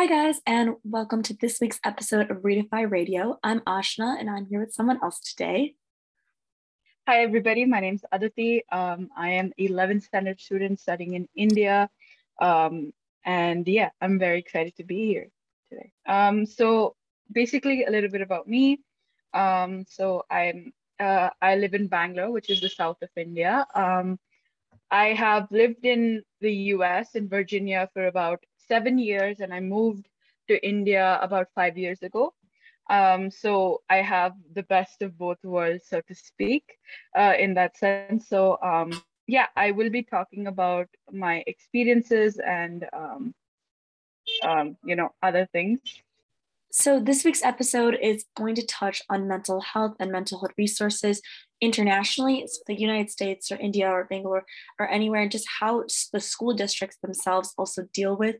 Hi, guys, and welcome to this week's episode of Redefy Radio. I'm Ashna, and I'm here with someone else today. Hi, everybody. My name is Adithi. Um, I am 11th standard student studying in India. Um, and yeah, I'm very excited to be here today. Um, so basically, a little bit about me. Um, so I'm uh, I live in Bangalore, which is the south of India. Um, I have lived in the US in Virginia for about seven years and I moved to India about five years ago. Um, so I have the best of both worlds, so to speak, uh, in that sense. So um, yeah, I will be talking about my experiences and um, um you know other things. So this week's episode is going to touch on mental health and mental health resources internationally, so the United States or India or Bangalore or anywhere, and just how the school districts themselves also deal with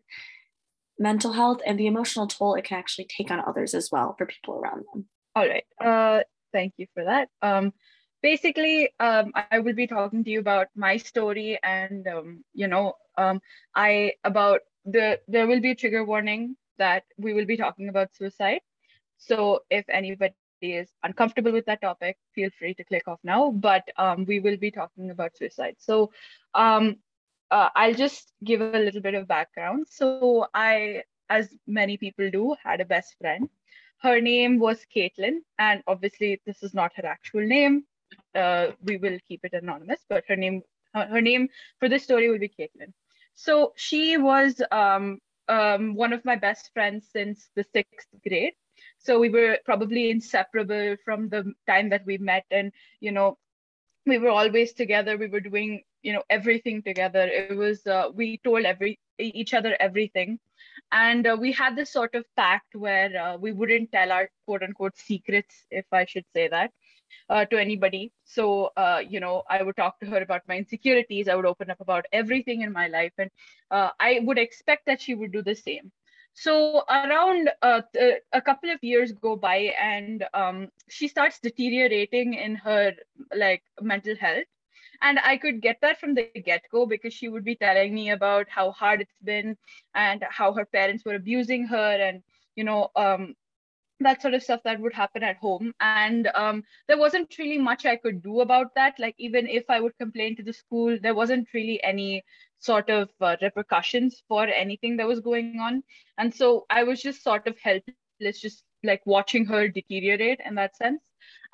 mental health and the emotional toll it can actually take on others as well for people around them. All right. Uh, thank you for that. Um, basically, um, I will be talking to you about my story and, um, you know, um, I about the, there will be a trigger warning that we will be talking about suicide. So if anybody is uncomfortable with that topic, feel free to click off now. But um, we will be talking about suicide. So um, uh, I'll just give a little bit of background. So I, as many people do, had a best friend. Her name was Caitlin, and obviously this is not her actual name. Uh, we will keep it anonymous, but her name, her, her name for this story will be Caitlin. So she was um, um, one of my best friends since the sixth grade. So we were probably inseparable from the time that we met, and you know, we were always together. We were doing you know everything together. It was uh, we told every each other everything, and uh, we had this sort of pact where uh, we wouldn't tell our quote unquote secrets, if I should say that, uh, to anybody. So, uh, you know, I would talk to her about my insecurities. I would open up about everything in my life. And uh, I would expect that she would do the same. So around uh, a couple of years go by and um, she starts deteriorating in her like mental health. And I could get that from the get go because she would be telling me about how hard it's been and how her parents were abusing her and, you know, um, that sort of stuff that would happen at home and um, there wasn't really much i could do about that like even if i would complain to the school there wasn't really any sort of uh, repercussions for anything that was going on. And so i was just sort of helpless just like watching her deteriorate in that sense.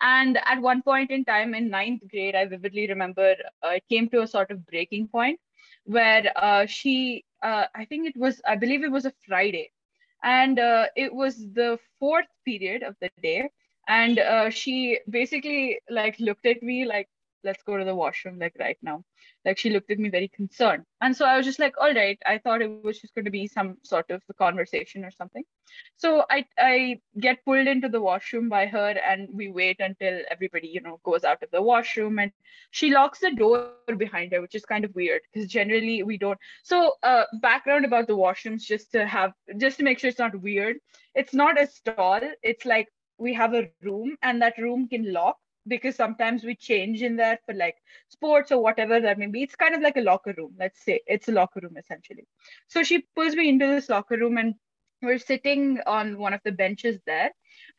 And at one point in time in ninth grade i vividly remember uh, it came to a sort of breaking point where uh, she uh, i think it was i believe it was a friday. And uh, it was the fourth period of the day. And uh, she basically like looked at me like let's go to the washroom like right now. Like she looked at me very concerned. And so i was just like all right i thought it was just going to be some sort of conversation or something. So i i get pulled into the washroom by her and we wait until everybody you know goes out of the washroom and she locks the door behind her which is kind of weird because generally we don't. So uh background about the washrooms just to have just to make sure it's not weird it's not a stall. It's like we have a room and that room can lock because sometimes we change in there for like sports or whatever that may be. It's kind of like a locker room, let's say. It's a locker room essentially. So she pulls me into this locker room and we're sitting on one of the benches there.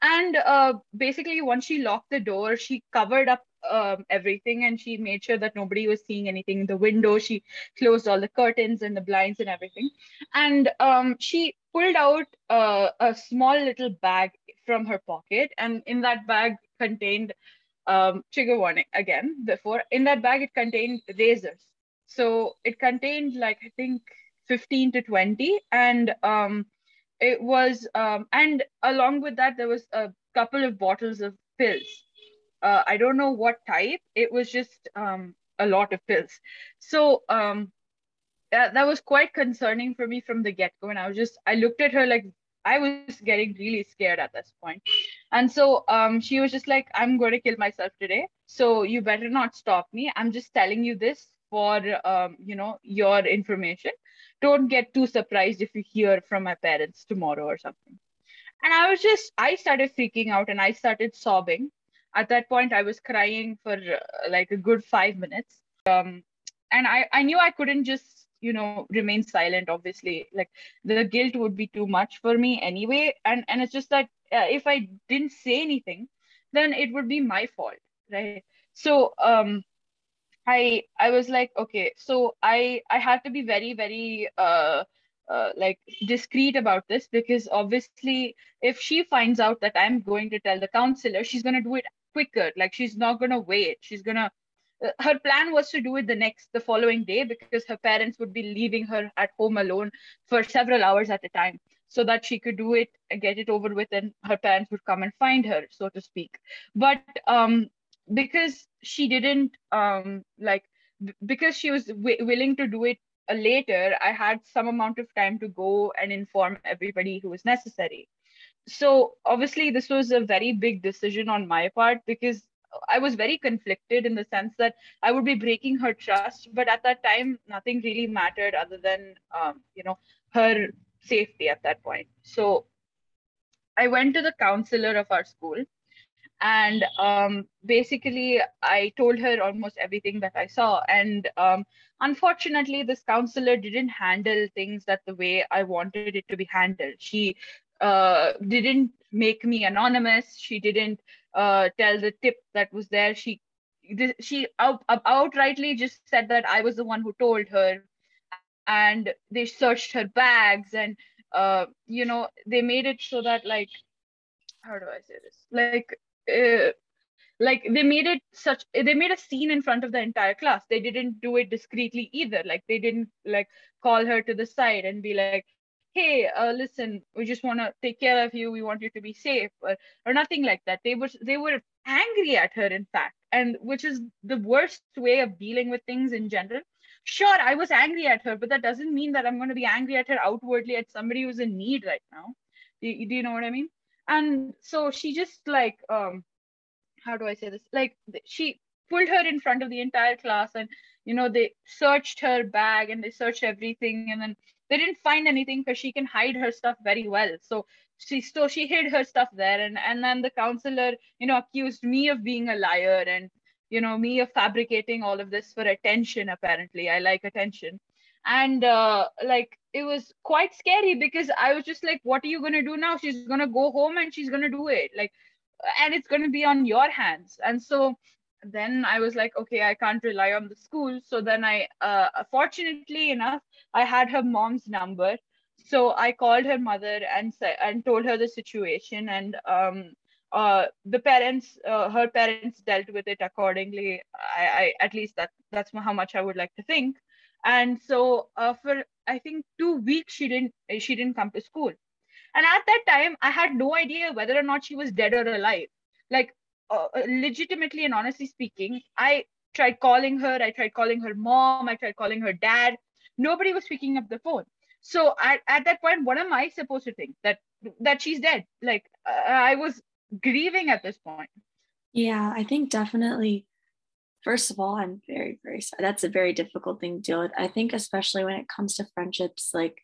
And uh, basically, once she locked the door, she covered up um, everything and she made sure that nobody was seeing anything in the window. She closed all the curtains and the blinds and everything. And um, she pulled out uh, a small little bag from her pocket. And in that bag contained um, trigger warning again before. In that bag it contained razors. So it contained like i think 15 to 20 and um, it was um, and along with that there was a couple of bottles of pills. Uh, i don't know what type. It was just um, a lot of pills. So um, that, that was quite concerning for me from the get-go and i was just i looked at her like I was getting really scared at this point. And so um, she was just like, I'm going to kill myself today. So you better not stop me. I'm just telling you this for, um, you know, your information. Don't get too surprised if you hear from my parents tomorrow or something. And I was just, I started freaking out and I started sobbing. At that point, I was crying for uh, like a good five minutes. Um, and I, I knew I couldn't just you know remain silent obviously. Like the guilt would be too much for me anyway. And and it's just that uh, if i didn't say anything then it would be my fault right? So um i i was like okay so i i have to be very very uh uh, like discreet about this because obviously if she finds out that i'm going to tell the counselor she's going to do it quicker. Like she's not going to wait. She's going to her plan was to do it the next the following day because her parents would be leaving her at home alone for several hours at a time so that she could do it and get it over with and her parents would come and find her so to speak. But um because she didn't um like because she was w- willing to do it uh, later i had some amount of time to go and inform everybody who was necessary. So obviously this was a very big decision on my part because I was very conflicted in the sense that I would be breaking her trust, but at that time, nothing really mattered other than, um, you know, her safety at that point. So I went to the counselor of our school and um, basically I told her almost everything that I saw. And um, unfortunately, this counselor didn't handle things that the way I wanted it to be handled. She uh, didn't make me anonymous. She didn't uh, tell the tip that was there. She she out, outrightly just said that I was the one who told her, and they searched her bags and uh, you know they made it so that like how do I say this like. Uh, like they made it such they made a scene in front of the entire class they didn't do it discreetly either like they didn't like call her to the side and be like hey uh, listen we just want to take care of you. We want you to be safe or, or nothing like that. They were they were angry at her in fact and which is the worst way of dealing with things in general. Sure i was angry at her but that doesn't mean that i'm going to be angry at her outwardly at somebody who's in need right now. Do, do you know what i mean? And so she just like um how do i say this? Like she pulled her in front of the entire class and you know they searched her bag and they searched everything and then they didn't find anything because she can hide her stuff very well. So she so she hid her stuff there and and then the counselor you know accused me of being a liar and you know me of fabricating all of this for attention apparently. I like attention. And uh, like it was quite scary because i was just like what are you going to do now? She's going to go home and she's going to do it. Like and it's going to be on your hands. And so then I was like, okay, I can't rely on the school. So then I, uh, fortunately enough, I had her mom's number. So I called her mother and said and told her the situation, and um, uh, the parents, uh, her parents dealt with it accordingly. I, I at least that that's how much I would like to think. And so uh, for I think two weeks she didn't she didn't come to school, and at that time I had no idea whether or not she was dead or alive. Like uh, legitimately and honestly speaking, I tried calling her. I tried calling her mom. I tried calling her dad. Nobody was picking up the phone. So at, at that point, what am I supposed to think that that she's dead? Like uh, I was grieving at this point. Yeah, I think definitely. First of all, I'm very very sorry. That's a very difficult thing to deal with. I think especially when it comes to friendships, like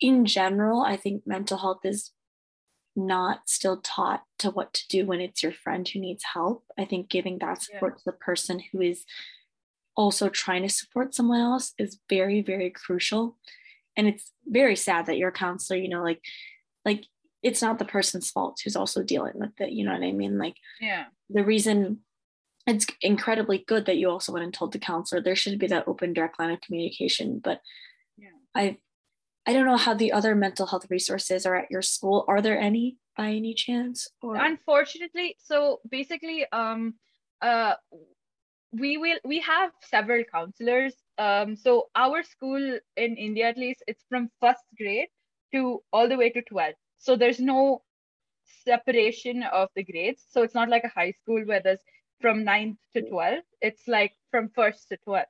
in general, I think mental health is not still taught to what to do when it's your friend who needs help. I think giving that support yeah. to the person who is also trying to support someone else is very, very crucial. And it's very sad that your counselor, you know, like, like it's not the person's fault who's also dealing with it. You know what I mean? Like, yeah, the reason it's incredibly good that you also went and told the counselor there should be that open direct line of communication. But yeah. I I don't know how the other mental health resources are at your school. Are there any by any chance? Or unfortunately, so basically, um, uh, we will we have several counselors. Um, so our school in India, at least, it's from first grade to all the way to 12. So there's no separation of the grades. So it's not like a high school where there's from 9th to 12. It's like from first to 12.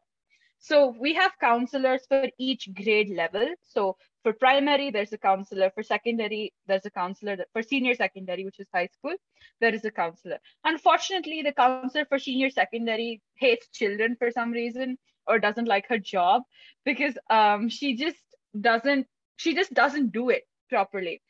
So we have counselors for each grade level. So for primary, there's a counselor. For secondary, there's a counselor. For senior secondary, which is high school, there is a counselor. Unfortunately, the counselor for senior secondary hates children for some reason or doesn't like her job because um, she just doesn't she just doesn't do it properly.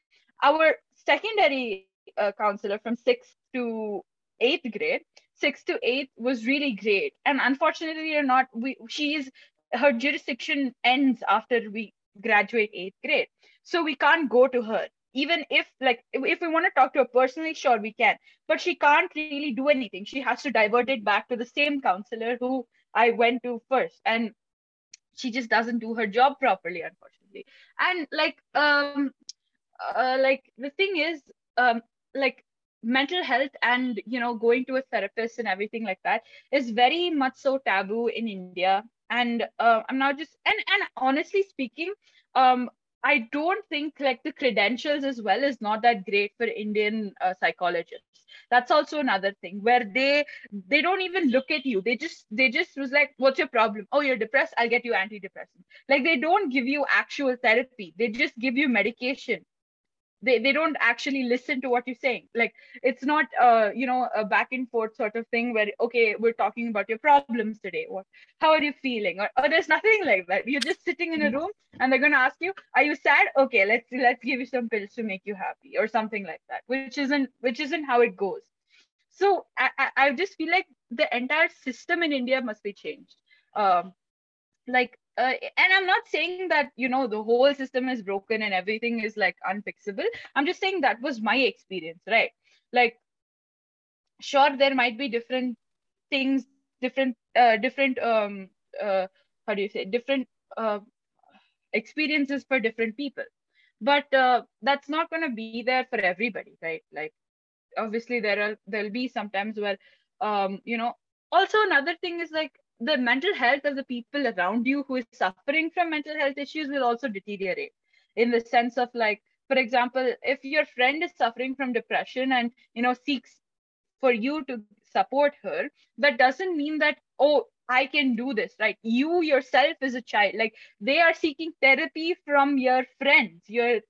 Our secondary uh, counselor from sixth to eighth grade six to eight was really great. And unfortunately or not we she is her jurisdiction ends after we graduate eighth grade. So we can't go to her. Even if like if we want to talk to her personally sure we can. But she can't really do anything. She has to divert it back to the same counselor who i went to first. And she just doesn't do her job properly unfortunately. And like um uh, like the thing is um like mental health and you know going to a therapist and everything like that is very much so taboo in india and uh, i'm not just and and honestly speaking um I don't think like the credentials as well is not that great for Indian uh, psychologists. That's also another thing where they they don't even look at you. They just they just was like, "What's your problem? Oh, you're depressed. I'll get you antidepressant." Like they don't give you actual therapy. They just give you medication they, they don't actually listen to what you're saying. Like it's not uh you know a back and forth sort of thing where okay we're talking about your problems today. What how are you feeling? Or, or there's nothing like that. You're just sitting in a room and they're going to ask you are you sad? Okay let's let's give you some pills to make you happy or something like that which isn't which isn't how it goes. So i i, I just feel like the entire system in india must be changed. Um like uh, and i'm not saying that you know the whole system is broken and everything is like unfixable. I'm just saying that was my experience right? Like sure there might be different things different uh, different um uh, how do you say different uh, experiences for different people. But uh, that's not going to be there for everybody right? Like obviously there are there'll be sometimes where um you know also another thing is like the mental health of the people around you who is suffering from mental health issues will also deteriorate in the sense of like for example if your friend is suffering from depression and you know seeks for you to support her that doesn't mean that oh i can do this right? You yourself as a child. Like they are seeking therapy from your friends. You're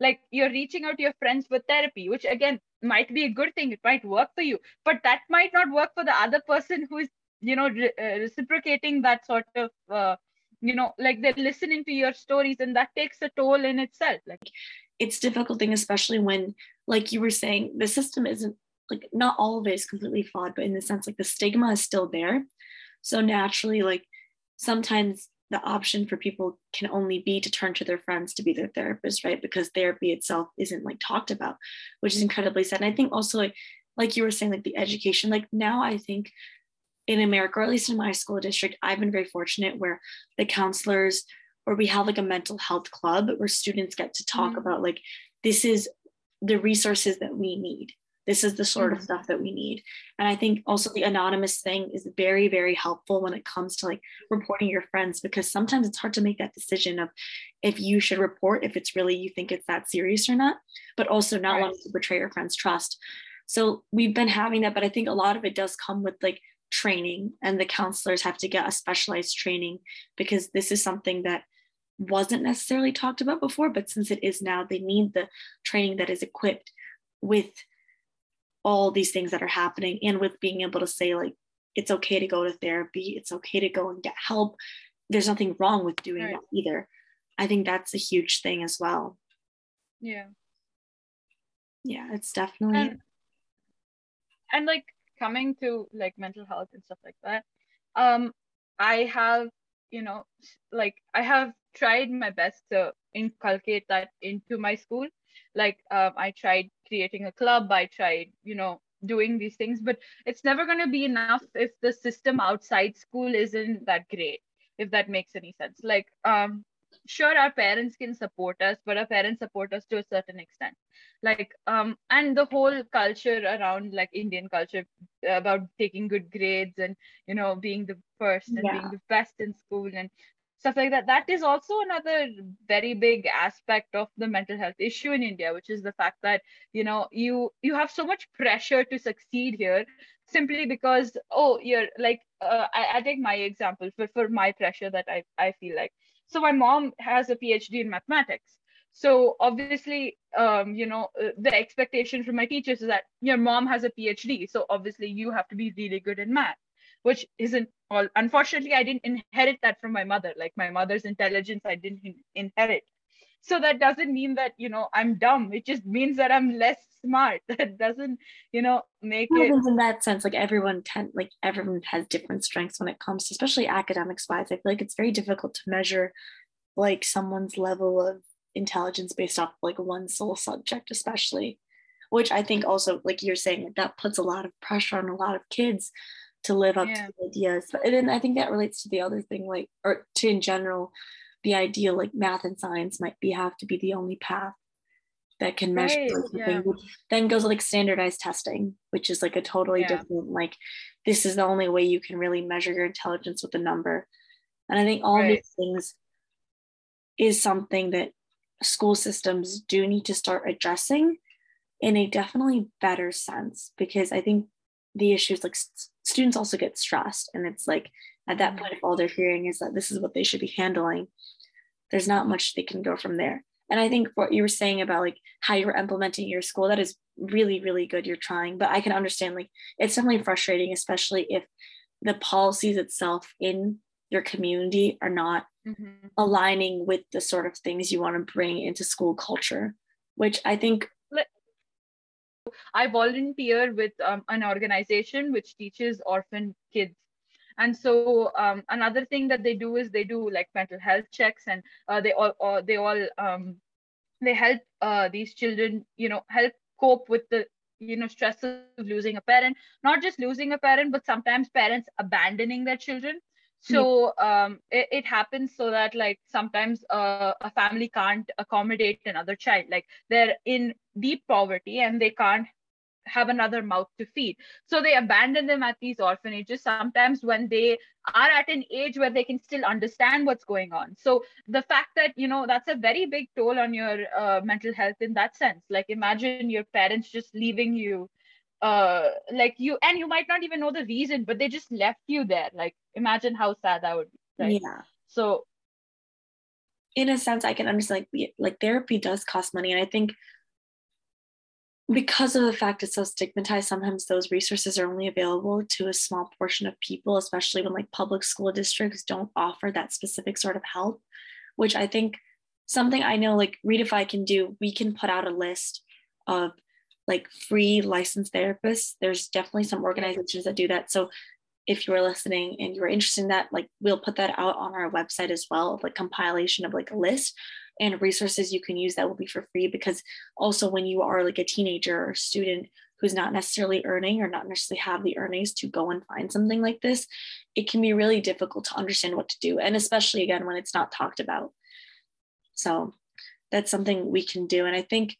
like you're reaching out to your friends for therapy which again might be a good thing. It might work for you but that might not work for the other person who is you know re- uh, reciprocating that sort of uh, you know like they're listening to your stories and that takes a toll in itself like. It's difficult thing especially when like you were saying the system isn't like not all of it is completely flawed but in the sense like the stigma is still there. So naturally like sometimes the option for people can only be to turn to their friends to be their therapist right? Because therapy itself isn't like talked about which is incredibly sad. And i think also like like you were saying like the education like now i think in America, or at least in my school district, I've been very fortunate where the counselors or we have like a mental health club where students get to talk mm-hmm. about like this is the resources that we need. This is the sort mm-hmm. of stuff that we need. And I think also the anonymous thing is very, very helpful when it comes to like reporting your friends because sometimes it's hard to make that decision of if you should report, if it's really you think it's that serious or not, but also not right. wanting to betray your friend's trust. So we've been having that, but I think a lot of it does come with like training and the counselors have to get a specialized training because this is something that wasn't necessarily talked about before but since it is now they need the training that is equipped with all these things that are happening and with being able to say like it's okay to go to therapy it's okay to go and get help. There's nothing wrong with doing right. that either. I think that's a huge thing as well. Yeah. Yeah it's definitely and, and like coming to like mental health and stuff like that um i have you know like i have tried my best to inculcate that into my school. Like um, i tried creating a club i tried you know doing these things but it's never going to be enough if the system outside school isn't that great if that makes any sense. Like um sure our parents can support us but our parents support us to a certain extent. Like um and the whole culture around like indian culture about taking good grades and you know being the first and yeah. being the best in school and stuff like that. That is also another very big aspect of the mental health issue in india which is the fact that you know you you have so much pressure to succeed here simply because oh you're like uh, I, I take my example for, for my pressure that I, I feel like so my mom has a phd in mathematics. So obviously um, you know uh, the expectation from my teachers is that your mom has a phd so obviously you have to be really good in math which isn't all unfortunately i didn't inherit that from my mother. Like my mother's intelligence i didn't inherit. So that doesn't mean that you know i'm dumb. It just means that i'm less smart that doesn't you know make it in that sense like everyone tend like everyone has different strengths when it comes to especially academics wise i feel like it's very difficult to measure like someone's level of intelligence based off like one sole subject especially which i think also like you're saying that puts a lot of pressure on a lot of kids to live up yeah. to the ideas but and then i think that relates to the other thing like or to in general the ideal like math and science might be have to be the only path that can measure right, yeah. then goes like standardized testing which is like a totally yeah. different like this is the only way you can really measure your intelligence with a number and i think all right. these things is something that school systems do need to start addressing in a definitely better sense because i think the issues like st- students also get stressed and it's like at that mm-hmm. point if all they're hearing is that this is what they should be handling there's not much they can go from there and i think what you were saying about like how you're implementing your school that is really really good you're trying but i can understand like it's definitely frustrating especially if the policies itself in your community are not mm-hmm. aligning with the sort of things you want to bring into school culture which i think i volunteer with um, an organization which teaches orphan kids and so um, another thing that they do is they do like mental health checks and uh, they all or they all um, they help uh, these children you know help cope with the you know stress of losing a parent. Not just losing a parent but sometimes parents abandoning their children. So um, it, it, happens so that like sometimes uh, a family can't accommodate another child. Like they're in deep poverty and they can't have another mouth to feed. So they abandon them at these orphanages sometimes when they are at an age where they can still understand what's going on. So the fact that, you know, that's a very big toll on your uh, mental health in that sense. Like imagine your parents just leaving you uh like you and you might not even know the reason but they just left you there like imagine how sad that would be right? yeah so in a sense i can understand like like therapy does cost money and i think because of the fact it's so stigmatized, sometimes those resources are only available to a small portion of people, especially when like public school districts don't offer that specific sort of help, which I think something I know like Redefy can do, we can put out a list of like free licensed therapists. There's definitely some organizations that do that. So if you are listening and you're interested in that, like we'll put that out on our website as well, like compilation of like a list and resources you can use that will be for free because also when you are like a teenager or student who's not necessarily earning or not necessarily have the earnings to go and find something like this it can be really difficult to understand what to do and especially again when it's not talked about. So that's something we can do and i think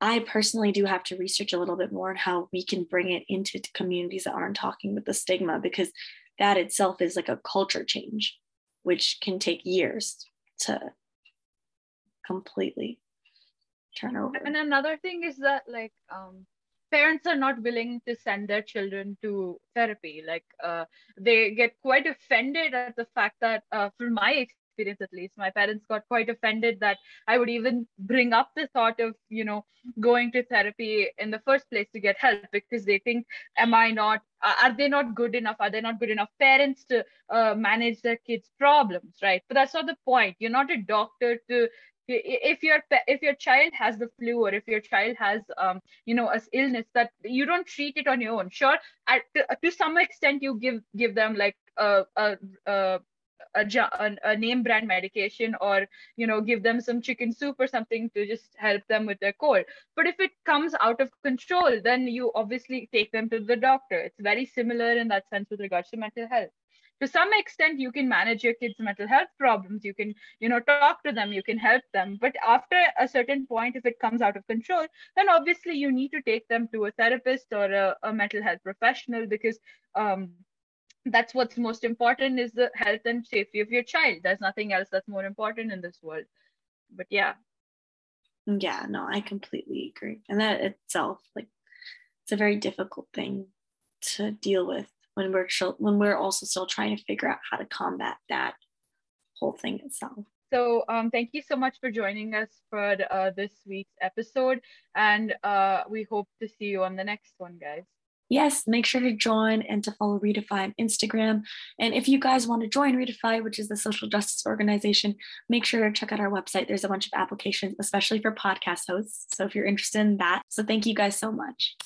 I personally do have to research a little bit more on how we can bring it into communities that aren't talking with the stigma because that itself is like a culture change, which can take years to completely turn over. And another thing is that like um, parents are not willing to send their children to therapy. Like uh, they get quite offended at the fact that, uh, from my experience at least, my parents got quite offended that I would even bring up the thought of you know going to therapy in the first place to get help because they think, am I not are they not good enough? Are they not good enough parents to uh, manage their kids problems right? But that's not the point. You're not a doctor to if your if your child has the flu or if your child has um you know a illness that you don't treat it on your own. Sure at, to, to some extent you give give them like a, a, a a, a, name brand medication or you know give them some chicken soup or something to just help them with their cold. But if it comes out of control then you obviously take them to the doctor. It's very similar in that sense with regards to mental health. To some extent you can manage your kids mental health problems. You can you know talk to them. You can help them. But after a certain point if it comes out of control then obviously you need to take them to a therapist or a, a mental health professional because um, that's what's most important is the health and safety of your child. There's nothing else that's more important in this world. But yeah. Yeah no i completely agree. And that itself like it's a very difficult thing to deal with when we're when we're also still trying to figure out how to combat that whole thing itself. So um, thank you so much for joining us for uh, this week's episode. And uh, we hope to see you on the next one guys yes, make sure to join and to follow Redefy on Instagram. And if you guys want to join Redefy, which is the social justice organization, make sure to check out our website. There's a bunch of applications, especially for podcast hosts. So if you're interested in that. So thank you guys so much.